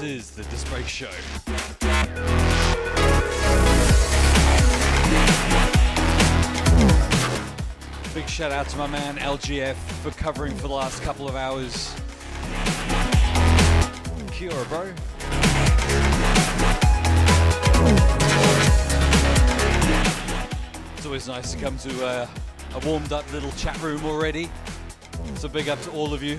this is the Disc Show. Big shout out to my man LGF for covering for the last couple of hours. Kia ora, bro. It's always nice to come to uh, a warmed up little chat room already. So big up to all of you.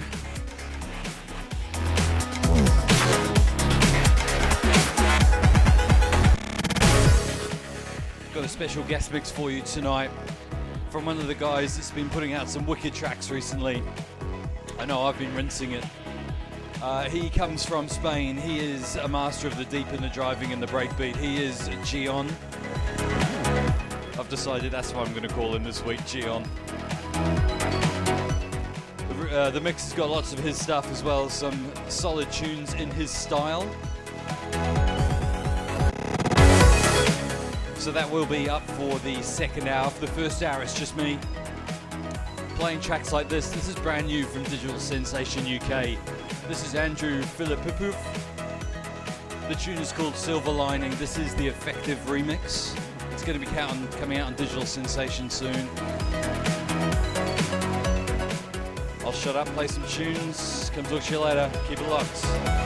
Special guest mix for you tonight from one of the guys that's been putting out some wicked tracks recently. I know I've been rinsing it. Uh, he comes from Spain. He is a master of the deep and the driving and the breakbeat. He is Gion. I've decided that's what I'm going to call him this week, Gion. Uh, the mix has got lots of his stuff as well, some solid tunes in his style. So that will be up for the second hour. For the first hour, it's just me playing tracks like this. This is brand new from Digital Sensation UK. This is Andrew Philippou. The tune is called Silver Lining. This is the effective remix. It's going to be coming out on Digital Sensation soon. I'll shut up, play some tunes. Come talk to you later. Keep it locked.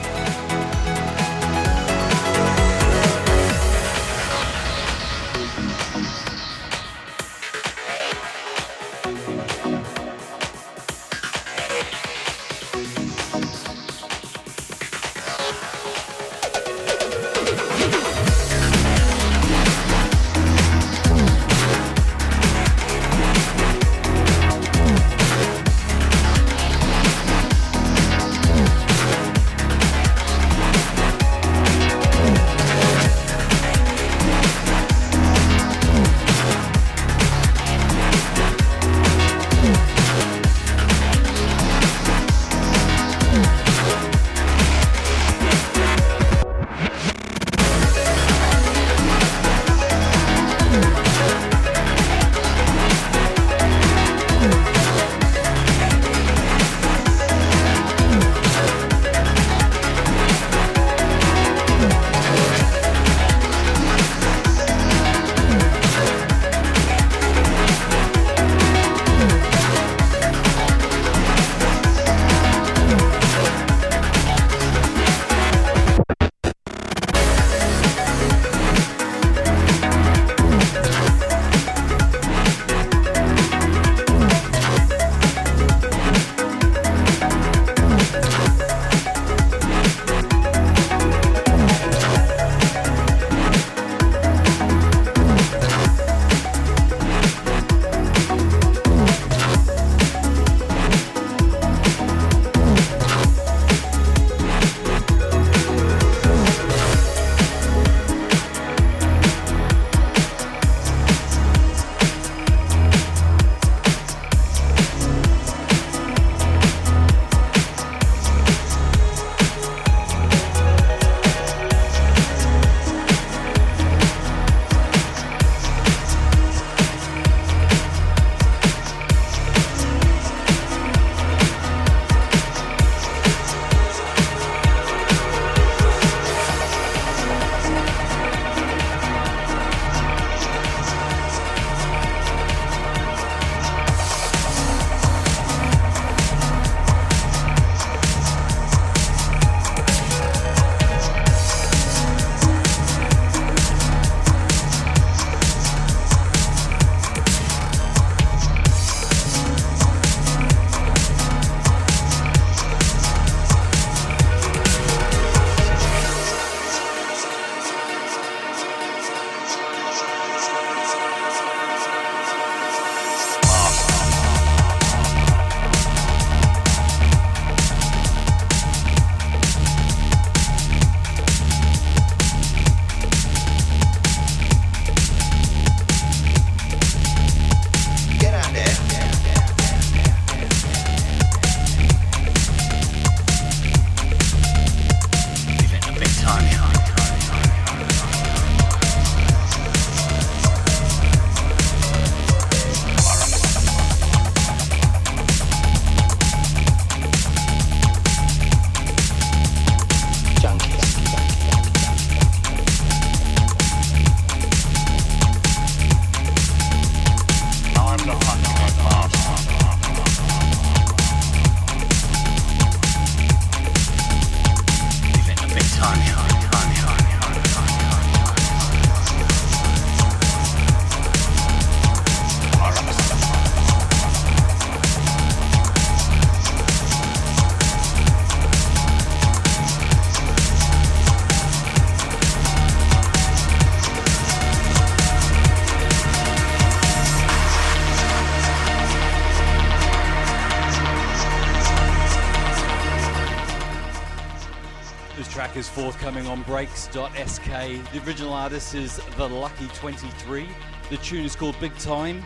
Forthcoming on breaks.sk. The original artist is The Lucky 23. The tune is called Big Time.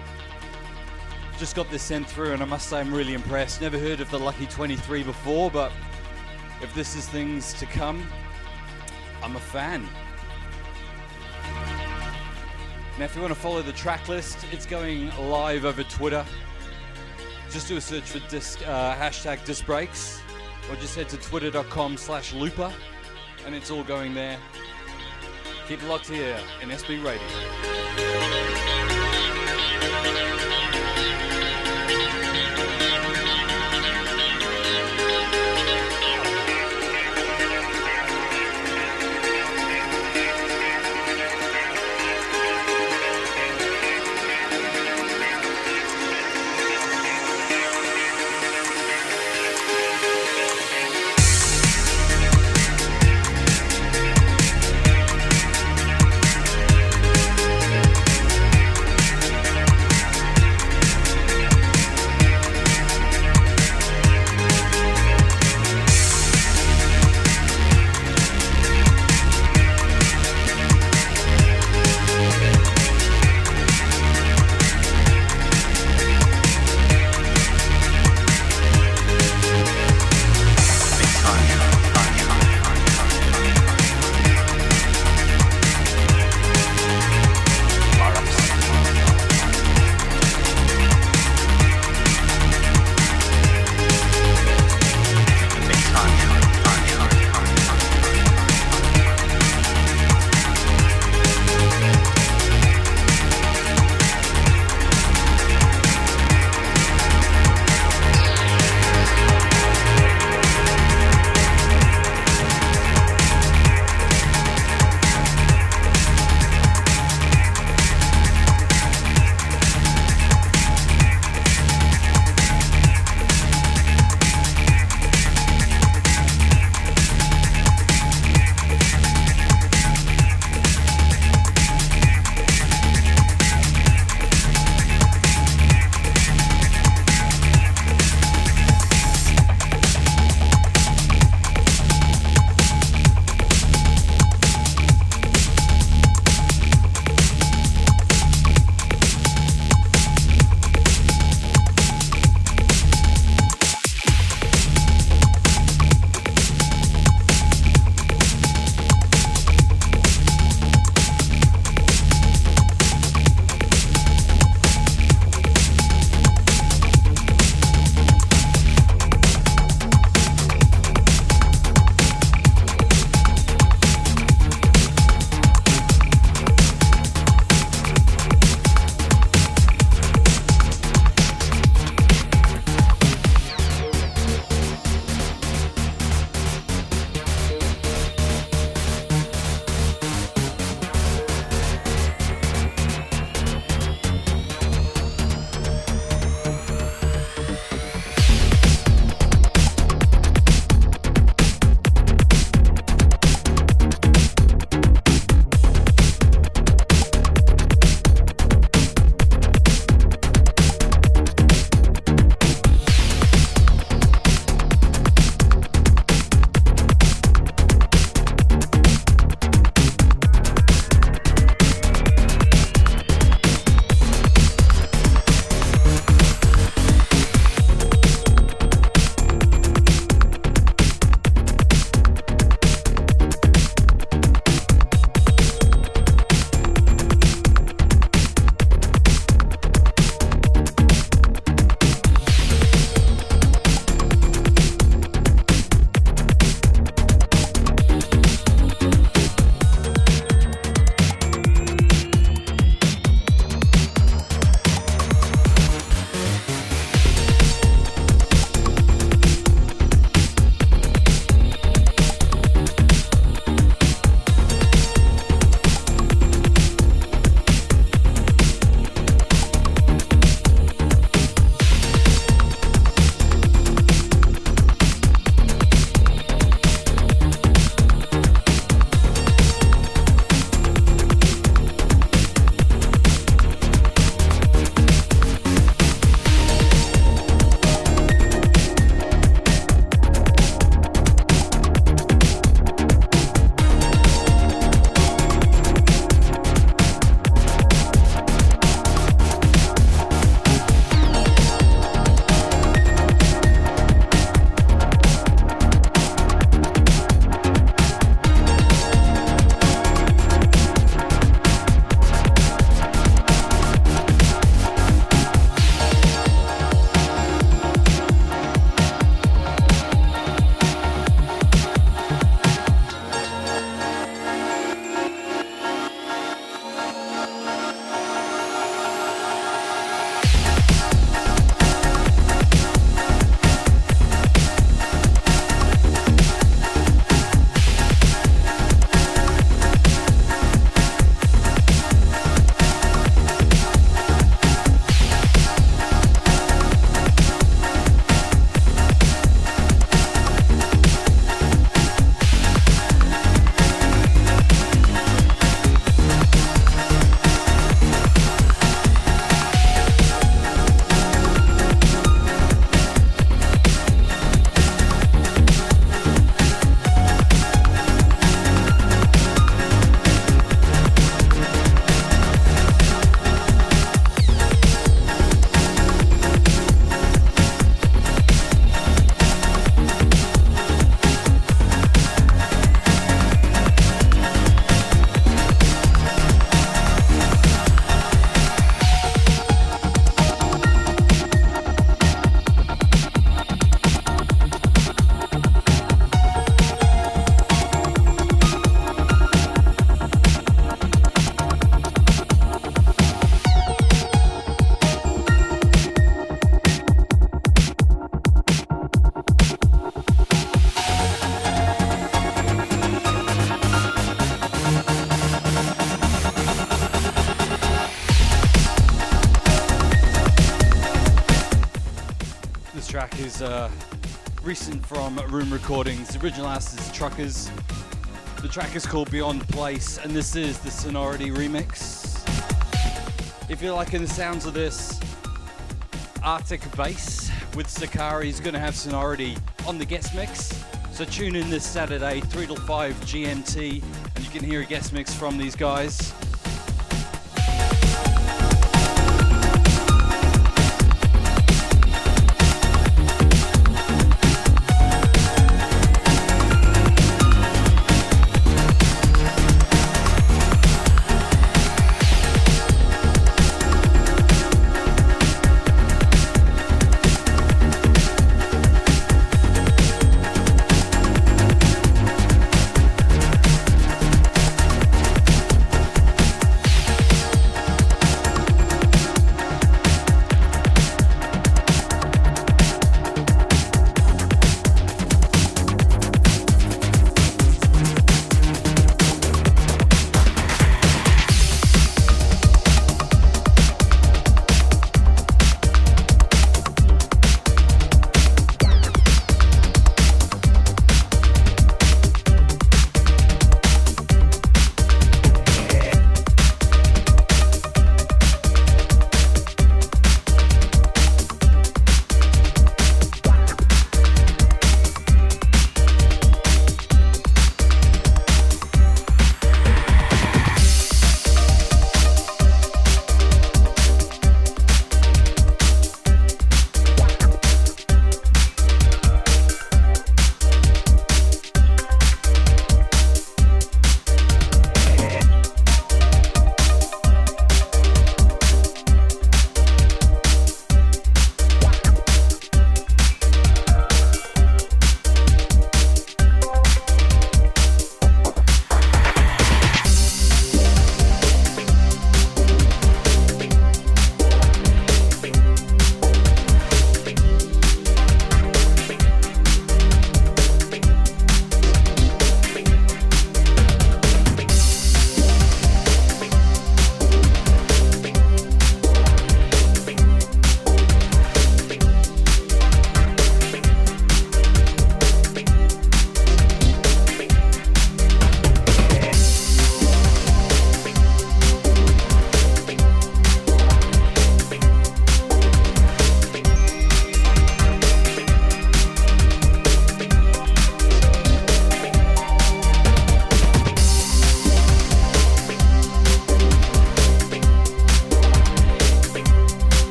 Just got this sent through, and I must say I'm really impressed. Never heard of The Lucky 23 before, but if this is things to come, I'm a fan. Now, if you want to follow the track list, it's going live over Twitter. Just do a search for disc, uh, hashtag discbreaks or just head to twitter.com slash looper and it's all going there. Keep locked here in SB Radio. Recent from Room Recordings. The original artist is Truckers. The track is called Beyond Place, and this is the Sonority remix. If you're liking the sounds of this, Arctic bass with Sakari is going to have Sonority on the guest mix. So tune in this Saturday, 3 till 5 GMT, and you can hear a guest mix from these guys.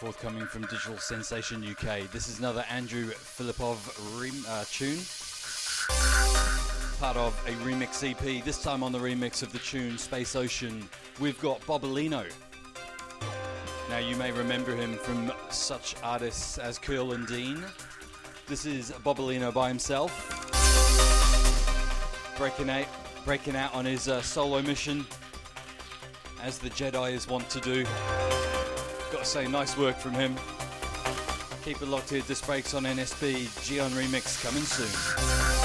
Forthcoming from Digital Sensation UK. This is another Andrew Filipov rem- uh, tune, part of a remix EP. This time on the remix of the tune Space Ocean, we've got Bobolino. Now you may remember him from such artists as Curl and Dean. This is Bobolino by himself, breaking out, breaking out on his uh, solo mission, as the Jedi is wont to do. Gotta say, nice work from him. Keep it locked here. Disc Breaks on NSB. Gion Remix coming soon.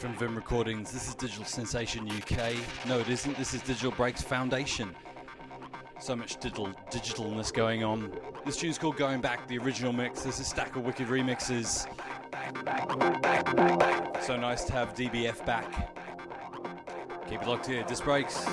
From Vim Recordings. This is Digital Sensation UK. No, it isn't. This is Digital Breaks Foundation. So much digital digitalness going on. This tune's called Going Back, the original mix. This is Stack of Wicked remixes. So nice to have DBF back. Keep it locked here. Disc Breaks.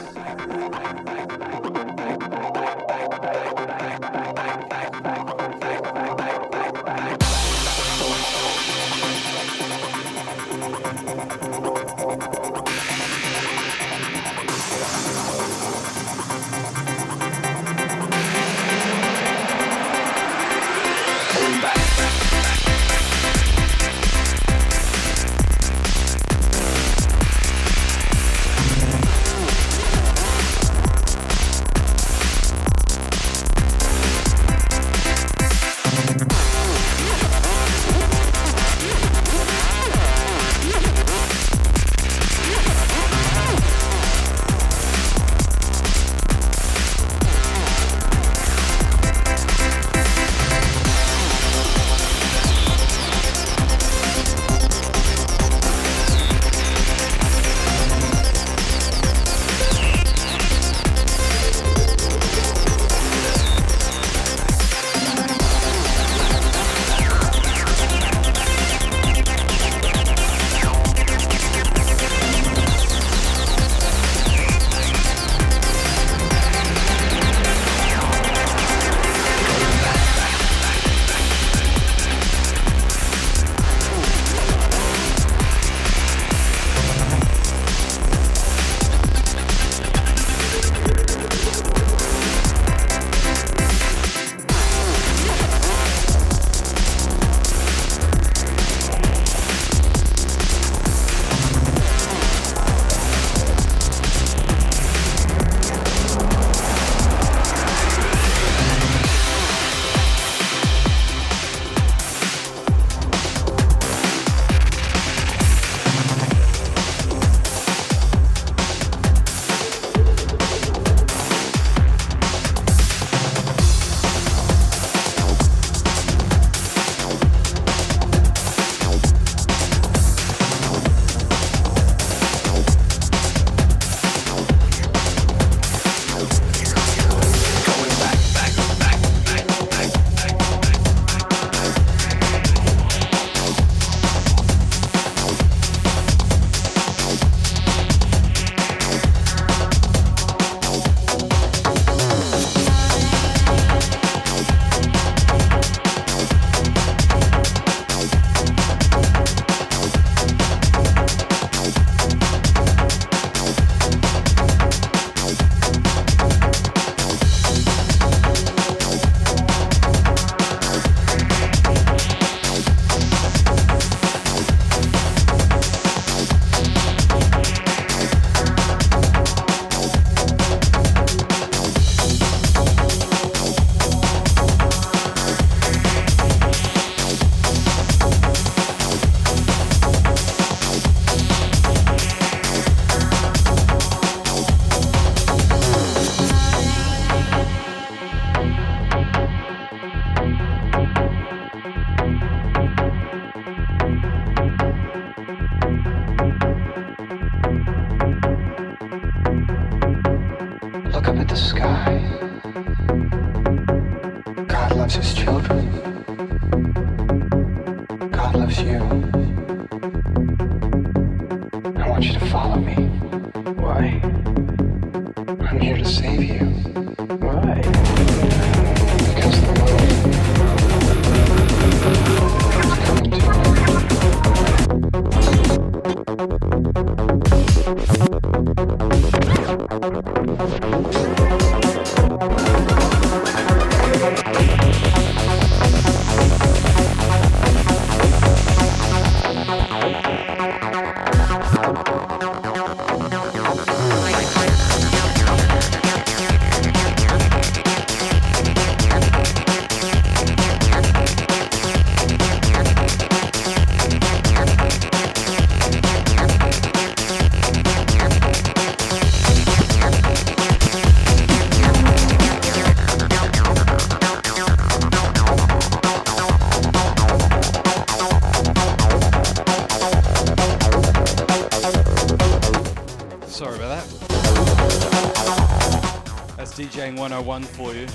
101 for you.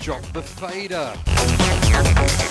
Drop the fader.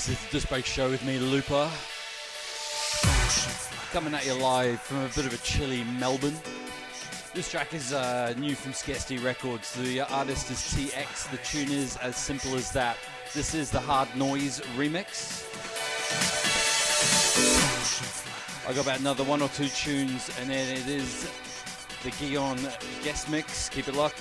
This is the Disc Show with me, Looper. Coming at you live from a bit of a chilly Melbourne. This track is uh, new from Scarcity Records. The artist is TX. The tune is as simple as that. This is the Hard Noise remix. I got about another one or two tunes, and then it is the Gion guest mix. Keep it locked.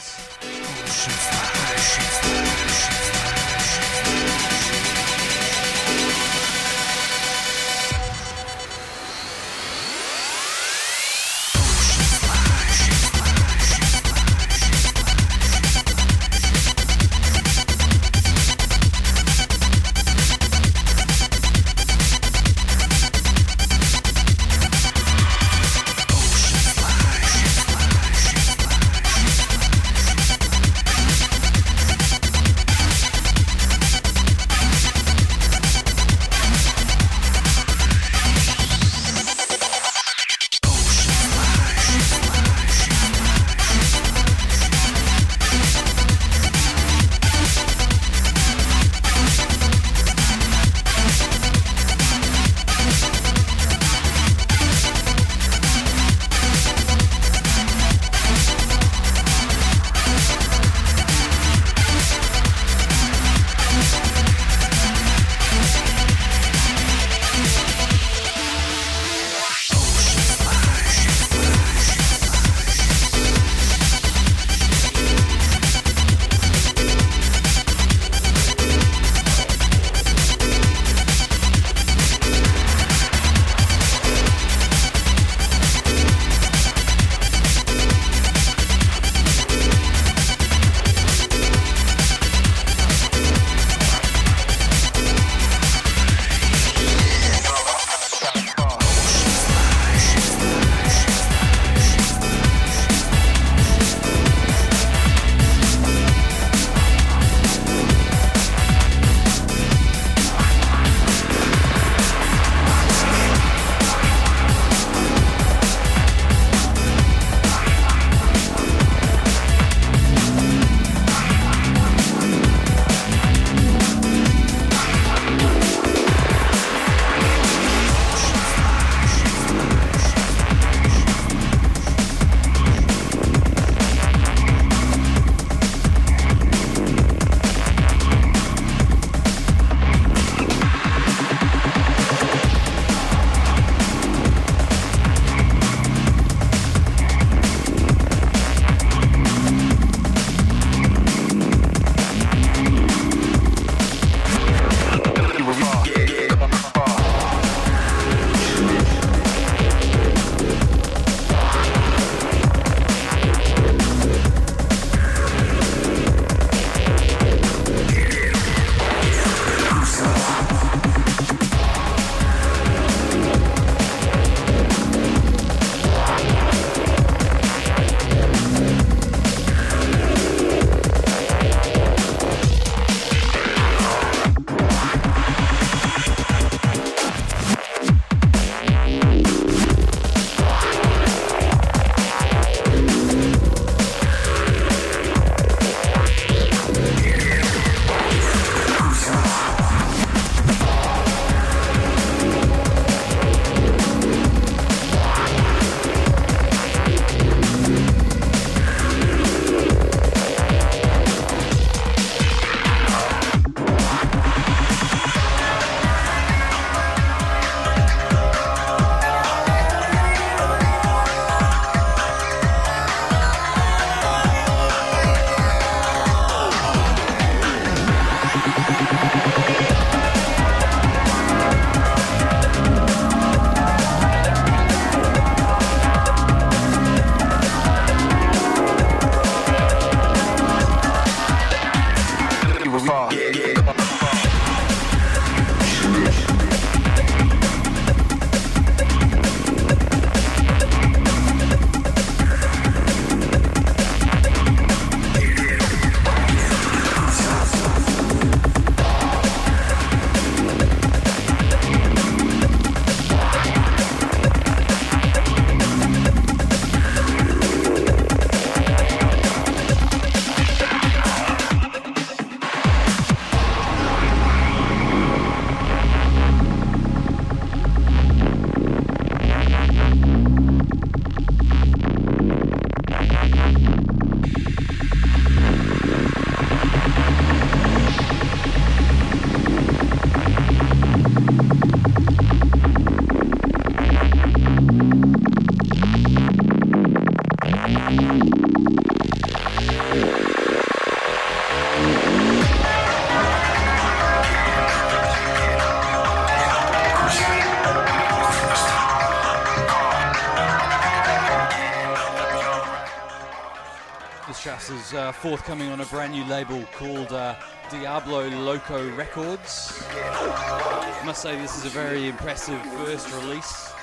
Forthcoming on a brand new label called uh, Diablo Loco Records. I must say, this is a very impressive first release.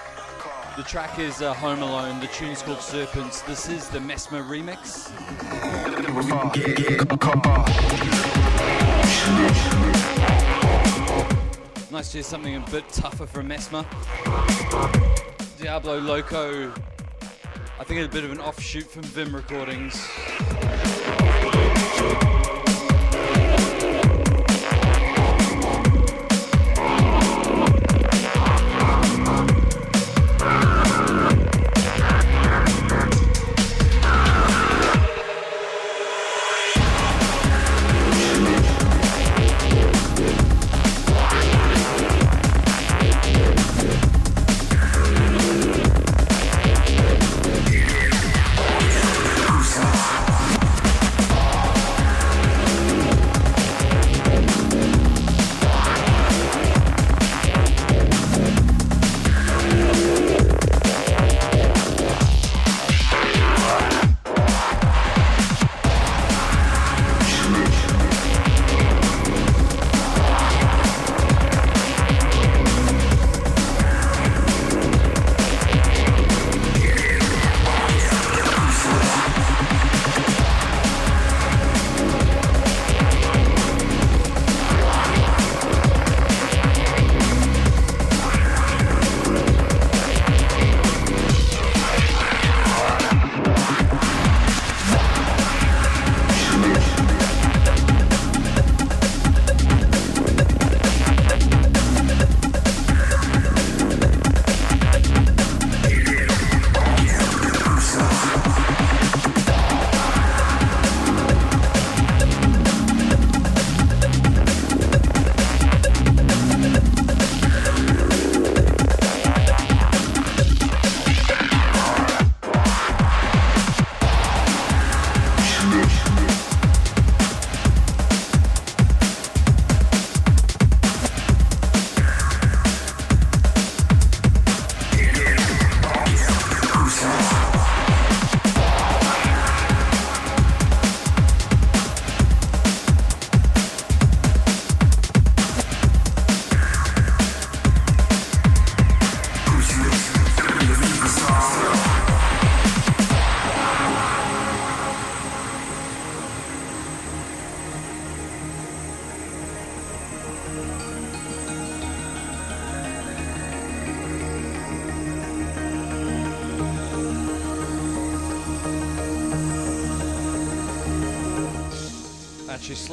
The track is uh, Home Alone, the tune's called Serpents. This is the Mesmer remix. Nice to hear something a bit tougher from Mesmer. Diablo Loco I think it's a bit of an offshoot from Vim Recordings.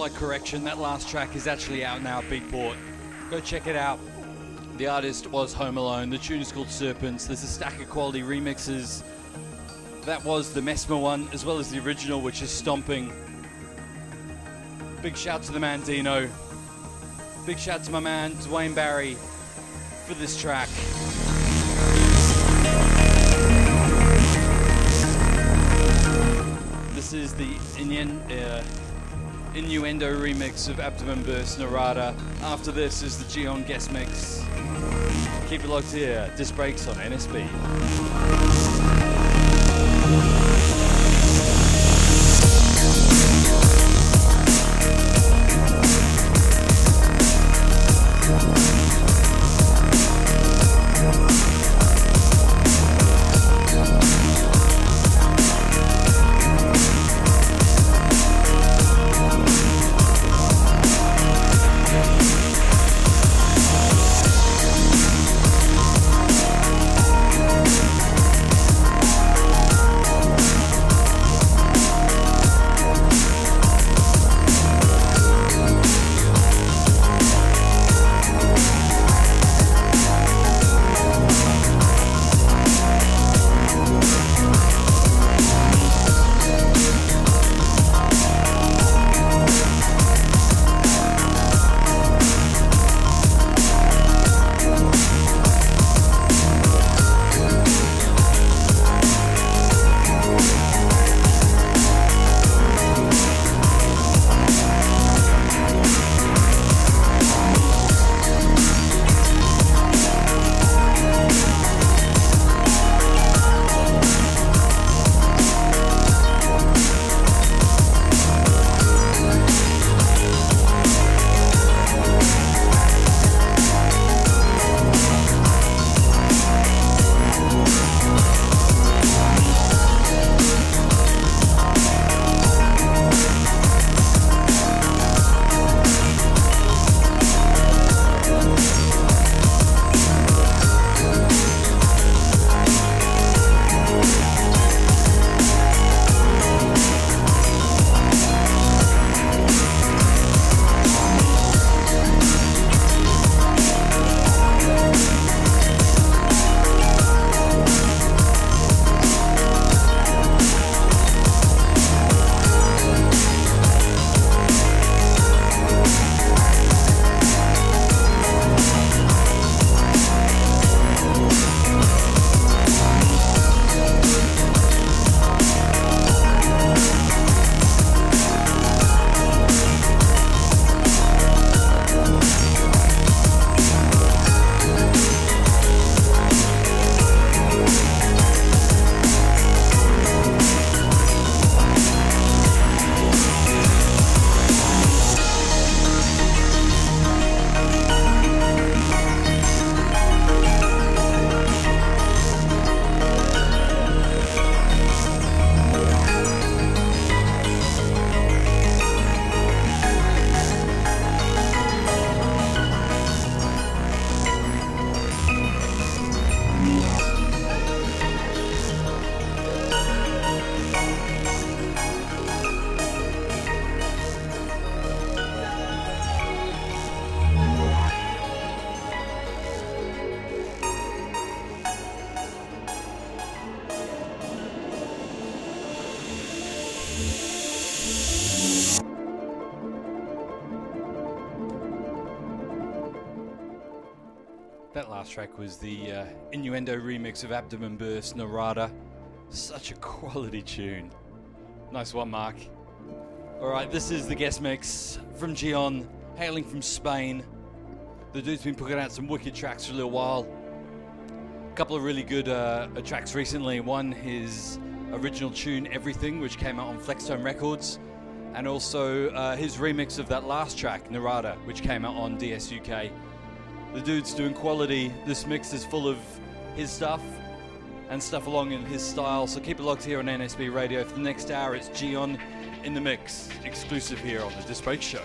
Slight correction. That last track is actually out now, Beatport. Go check it out. The artist was Home Alone. The tune is called Serpents. There's a stack of quality remixes. That was the Mesmer one, as well as the original, which is Stomping. Big shout to the man Dino. Big shout to my man Dwayne Barry for this track. This is the Indian. Uh, Innuendo remix of Abdomen Burst Narada. After this is the Gion guest mix. Keep it locked here. Disc Breaks on NSB. Track was the uh, Innuendo remix of Abdomen Burst Narada. Such a quality tune. Nice one, Mark. Alright, this is the guest mix from Gion, hailing from Spain. The dude's been putting out some wicked tracks for a little while. A couple of really good uh, tracks recently. One, his original tune Everything, which came out on Flextone Records, and also uh, his remix of that last track, Narada, which came out on DSUK. The dude's doing quality. This mix is full of his stuff and stuff along in his style. So keep it locked here on NSB Radio. For the next hour, it's Gion in the mix, exclusive here on the Disc Show.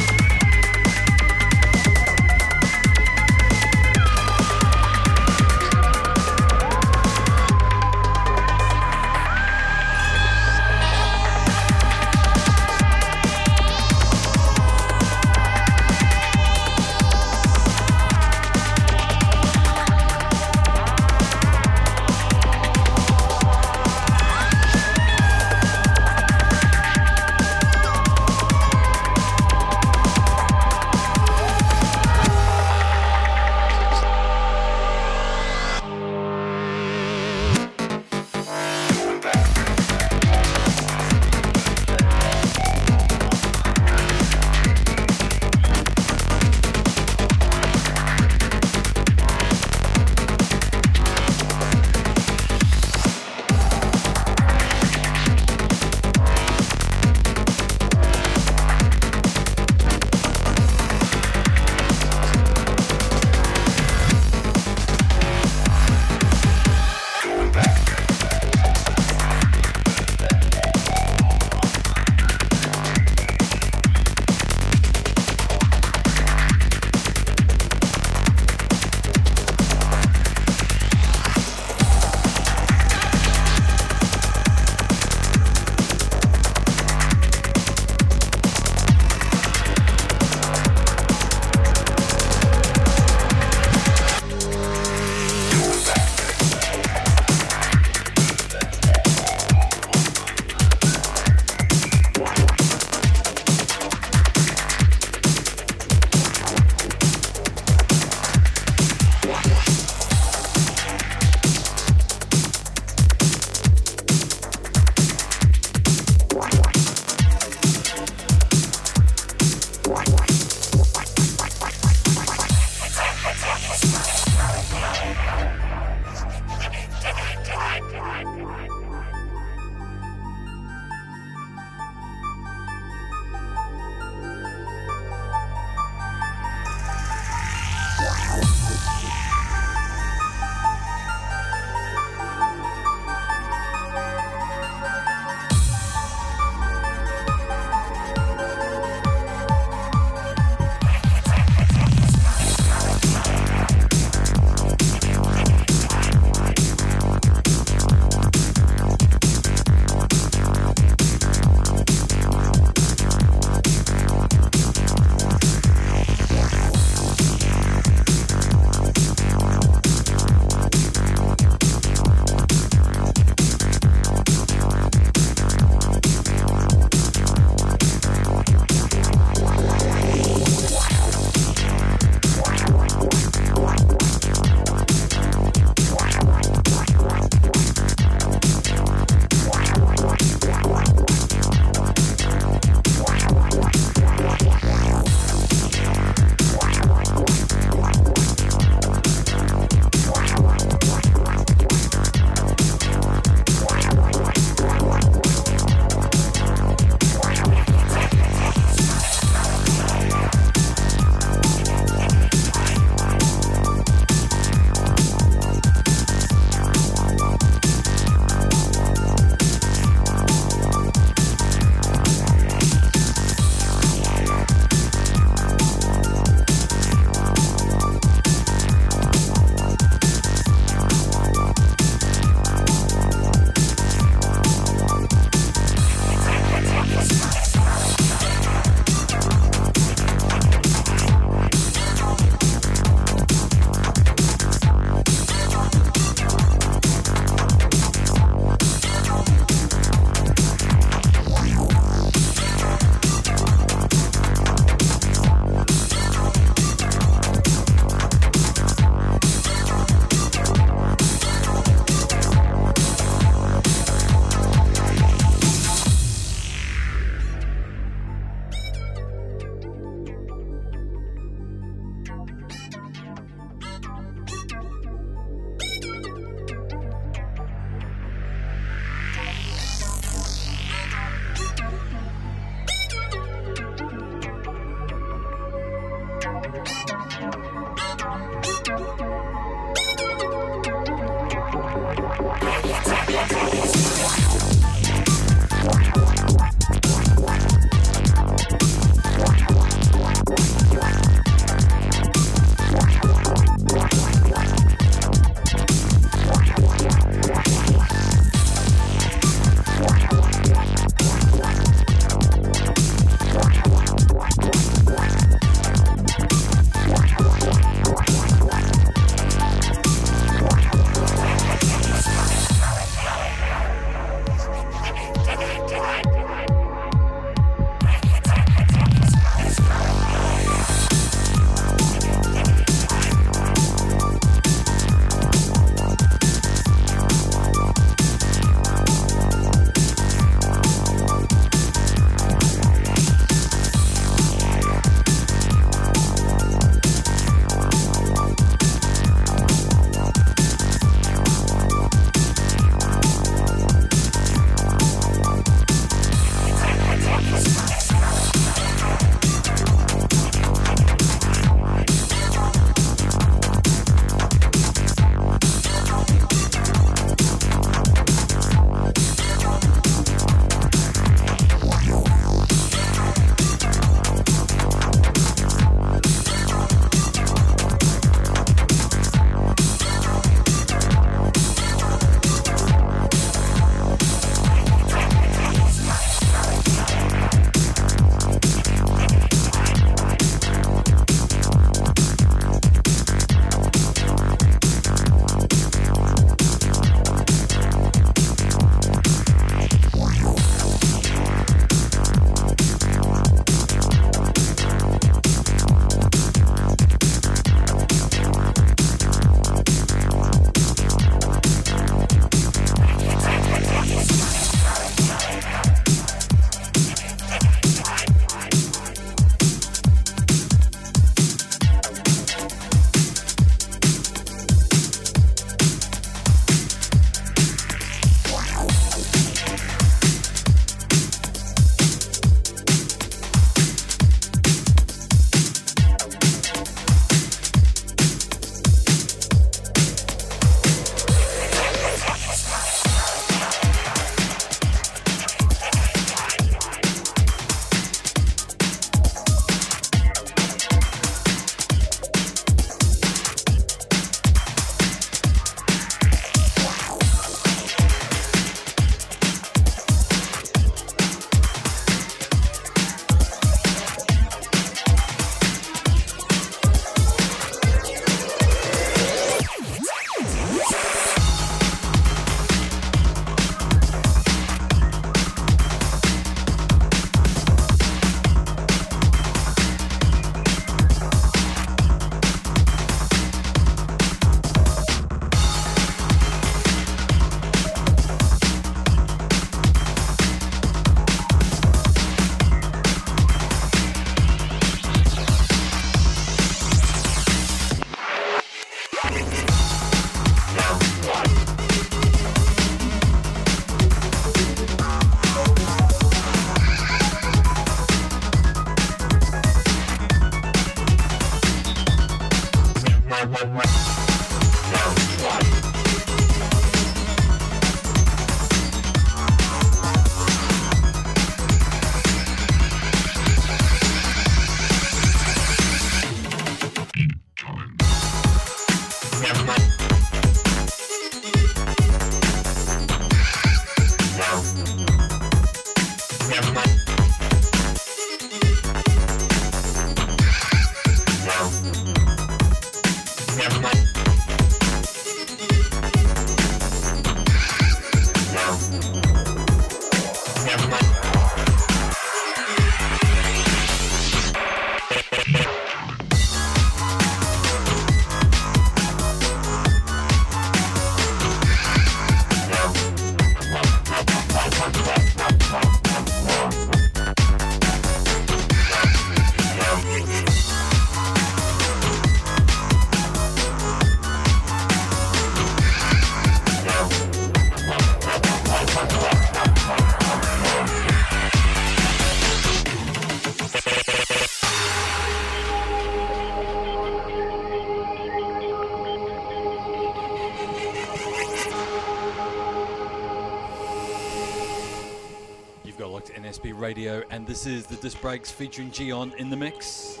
This is the Disc Breaks featuring Gion in the mix.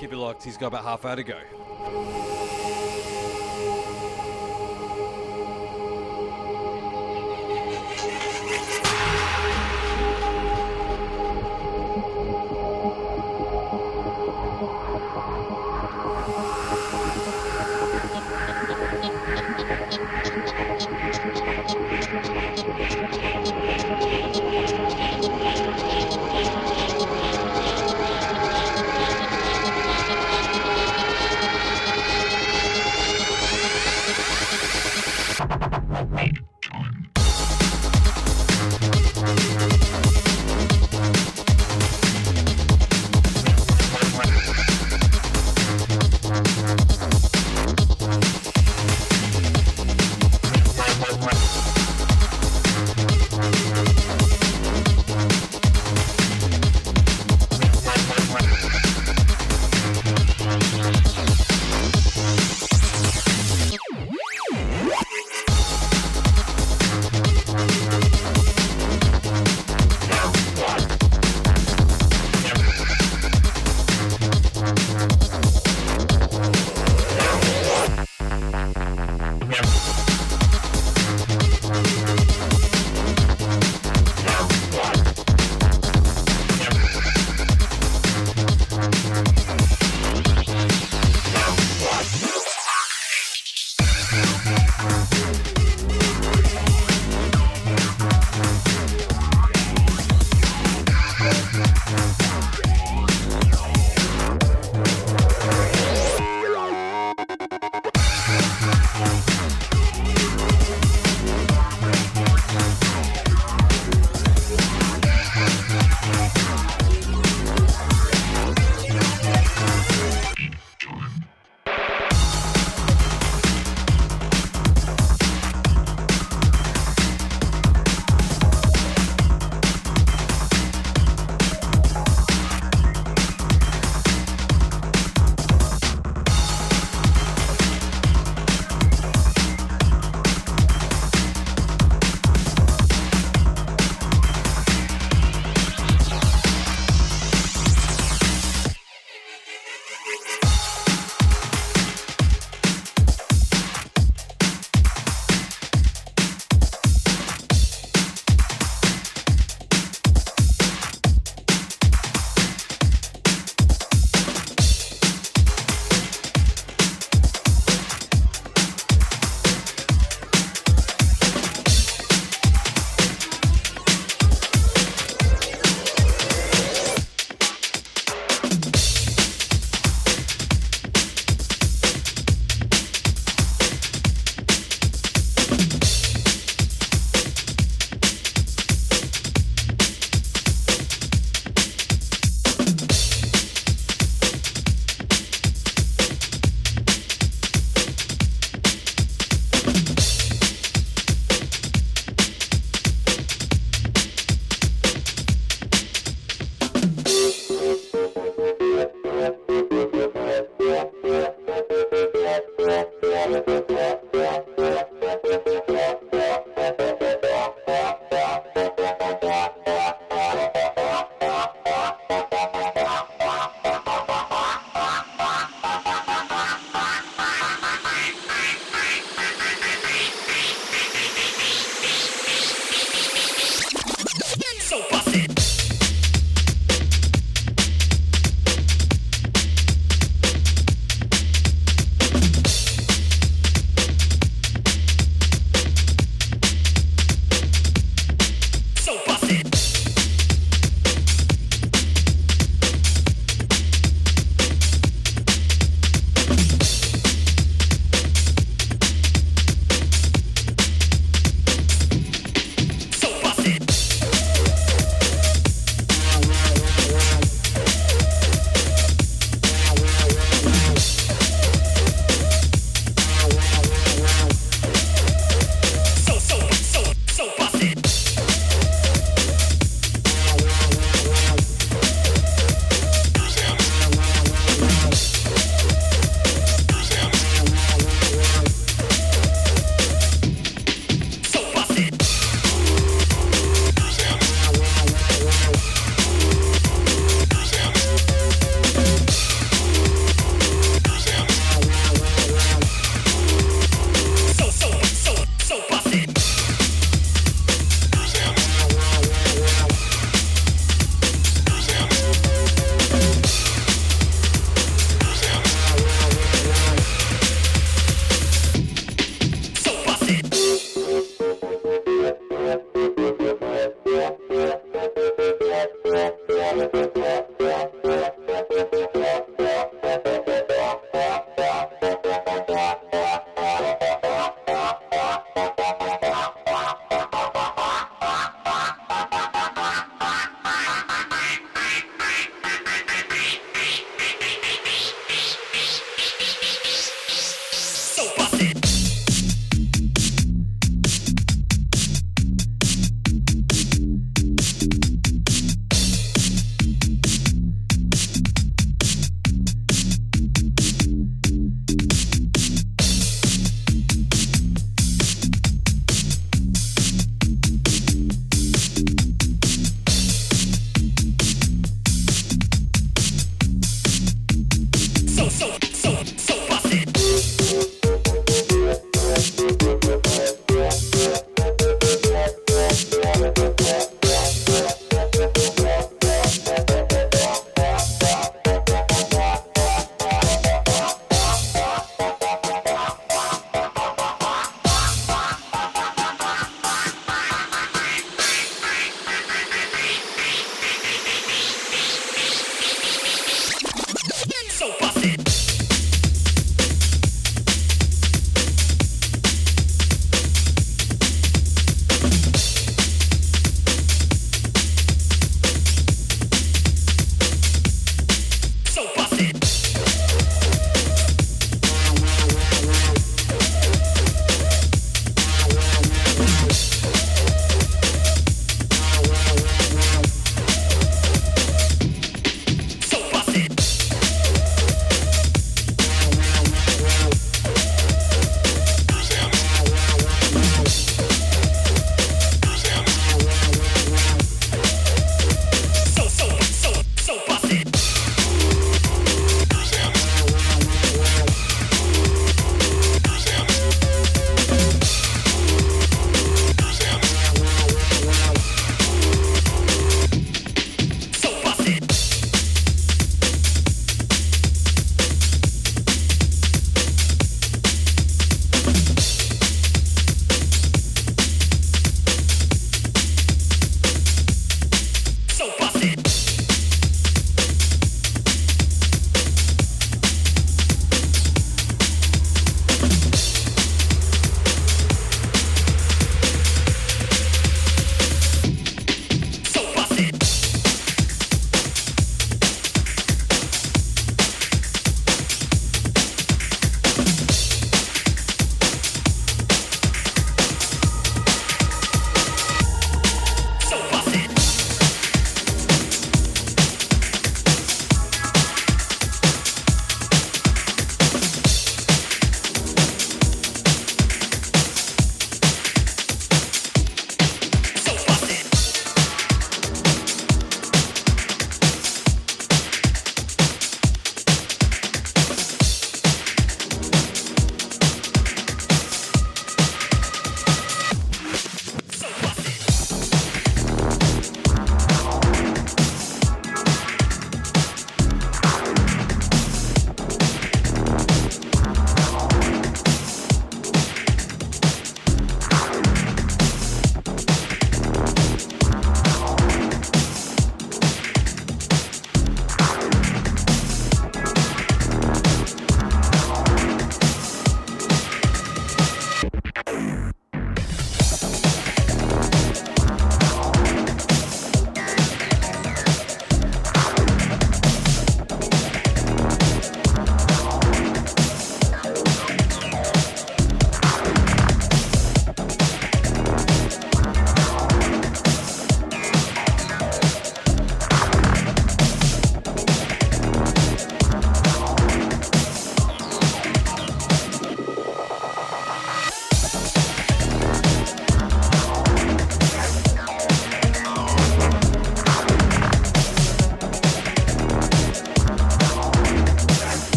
Keep it locked, he's got about half hour to go.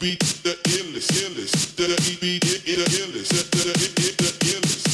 beat the illest, illest, the beat the illest, the illest, the illest.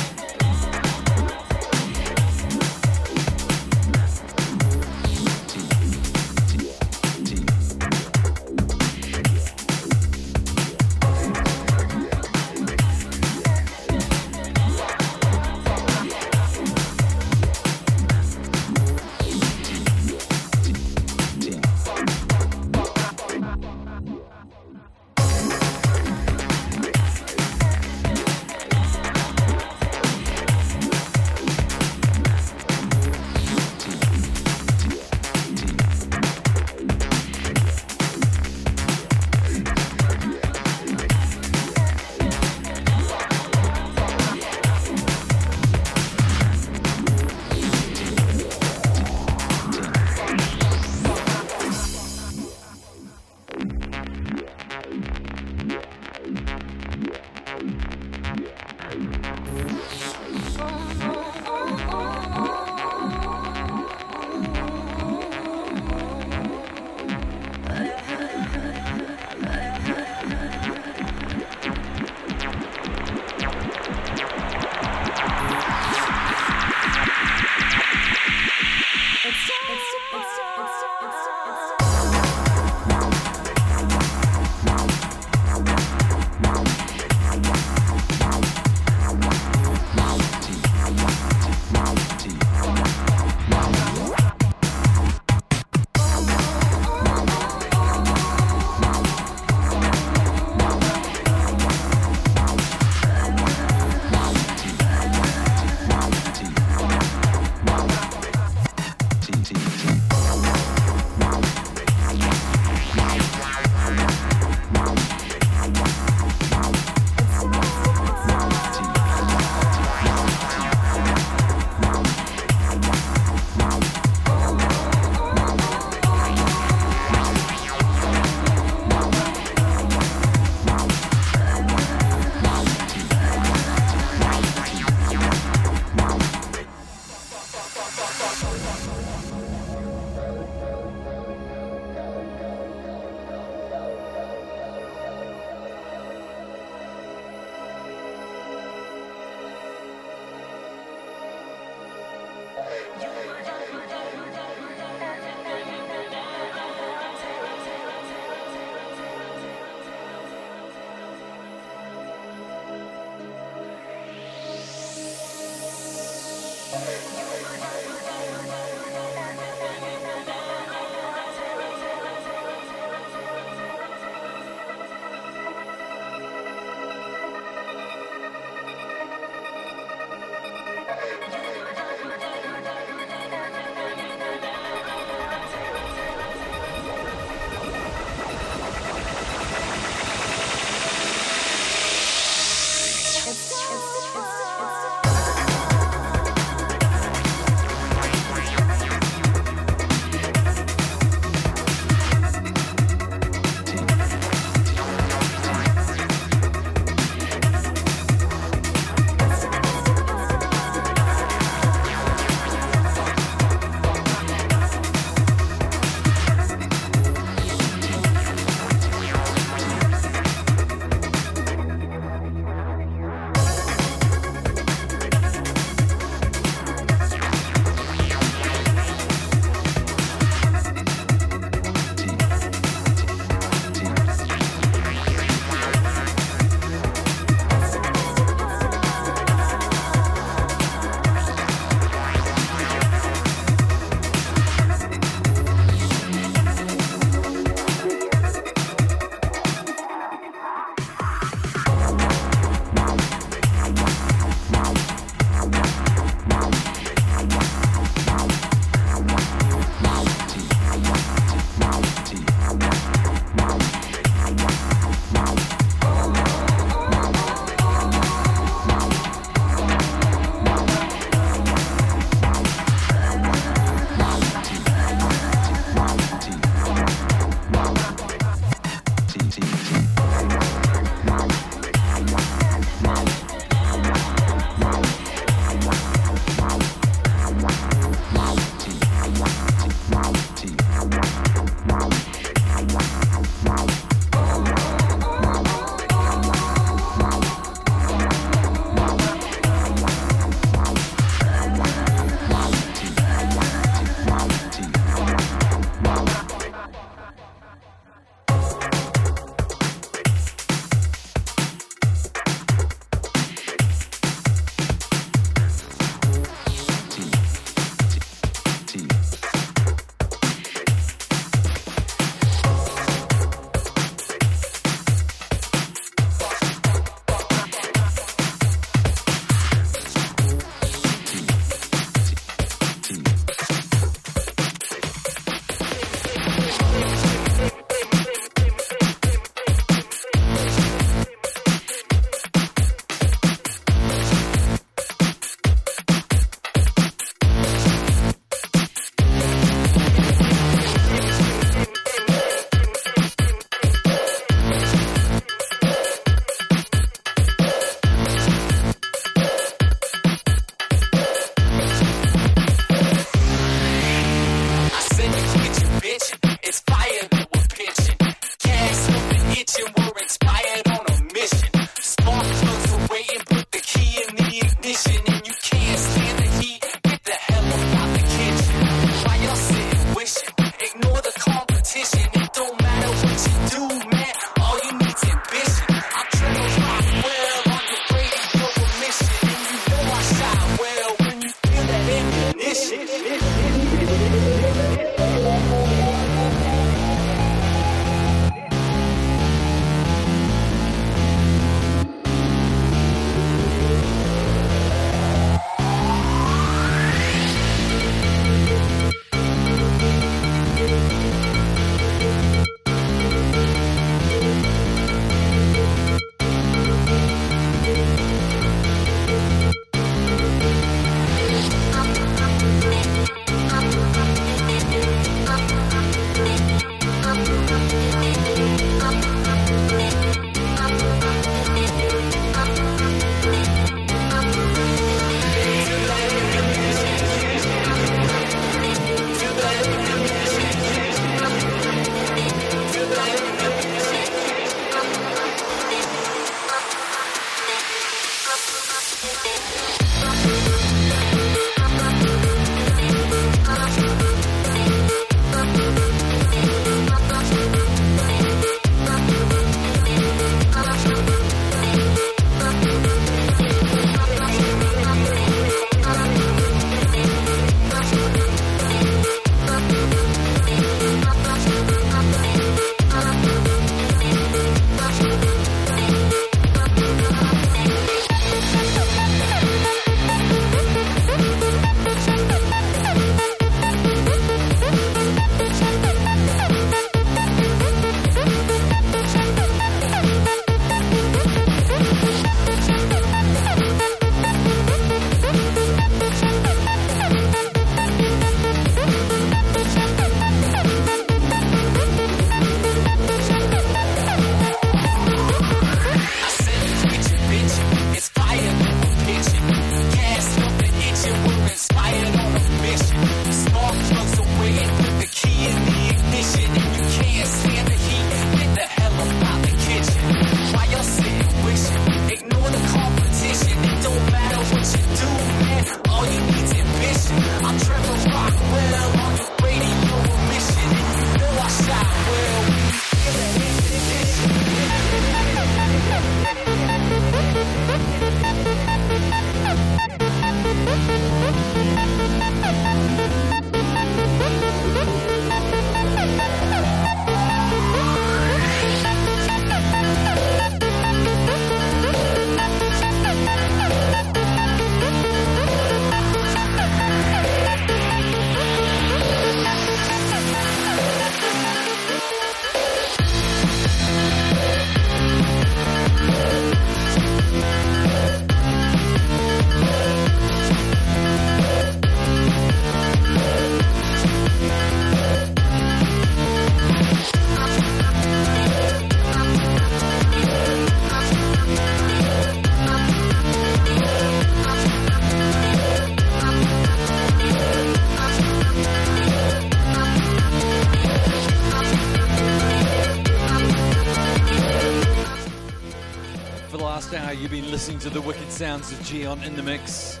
Sounds of Gion in the mix.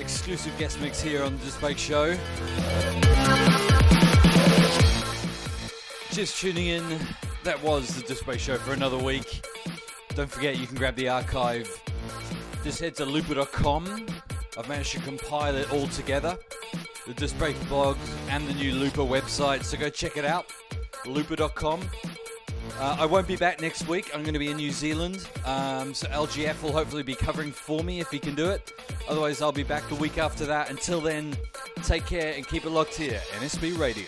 Exclusive guest mix here on the Disc Show. Just tuning in, that was the Disc Show for another week. Don't forget you can grab the archive. Just head to looper.com. I've managed to compile it all together. The Disc blog and the new Looper website, so go check it out. Looper.com. Uh, I won't be back next week. I'm going to be in New Zealand. Um, so LGF will hopefully be covering for me if he can do it. Otherwise, I'll be back the week after that. Until then, take care and keep it locked here. NSB Radio.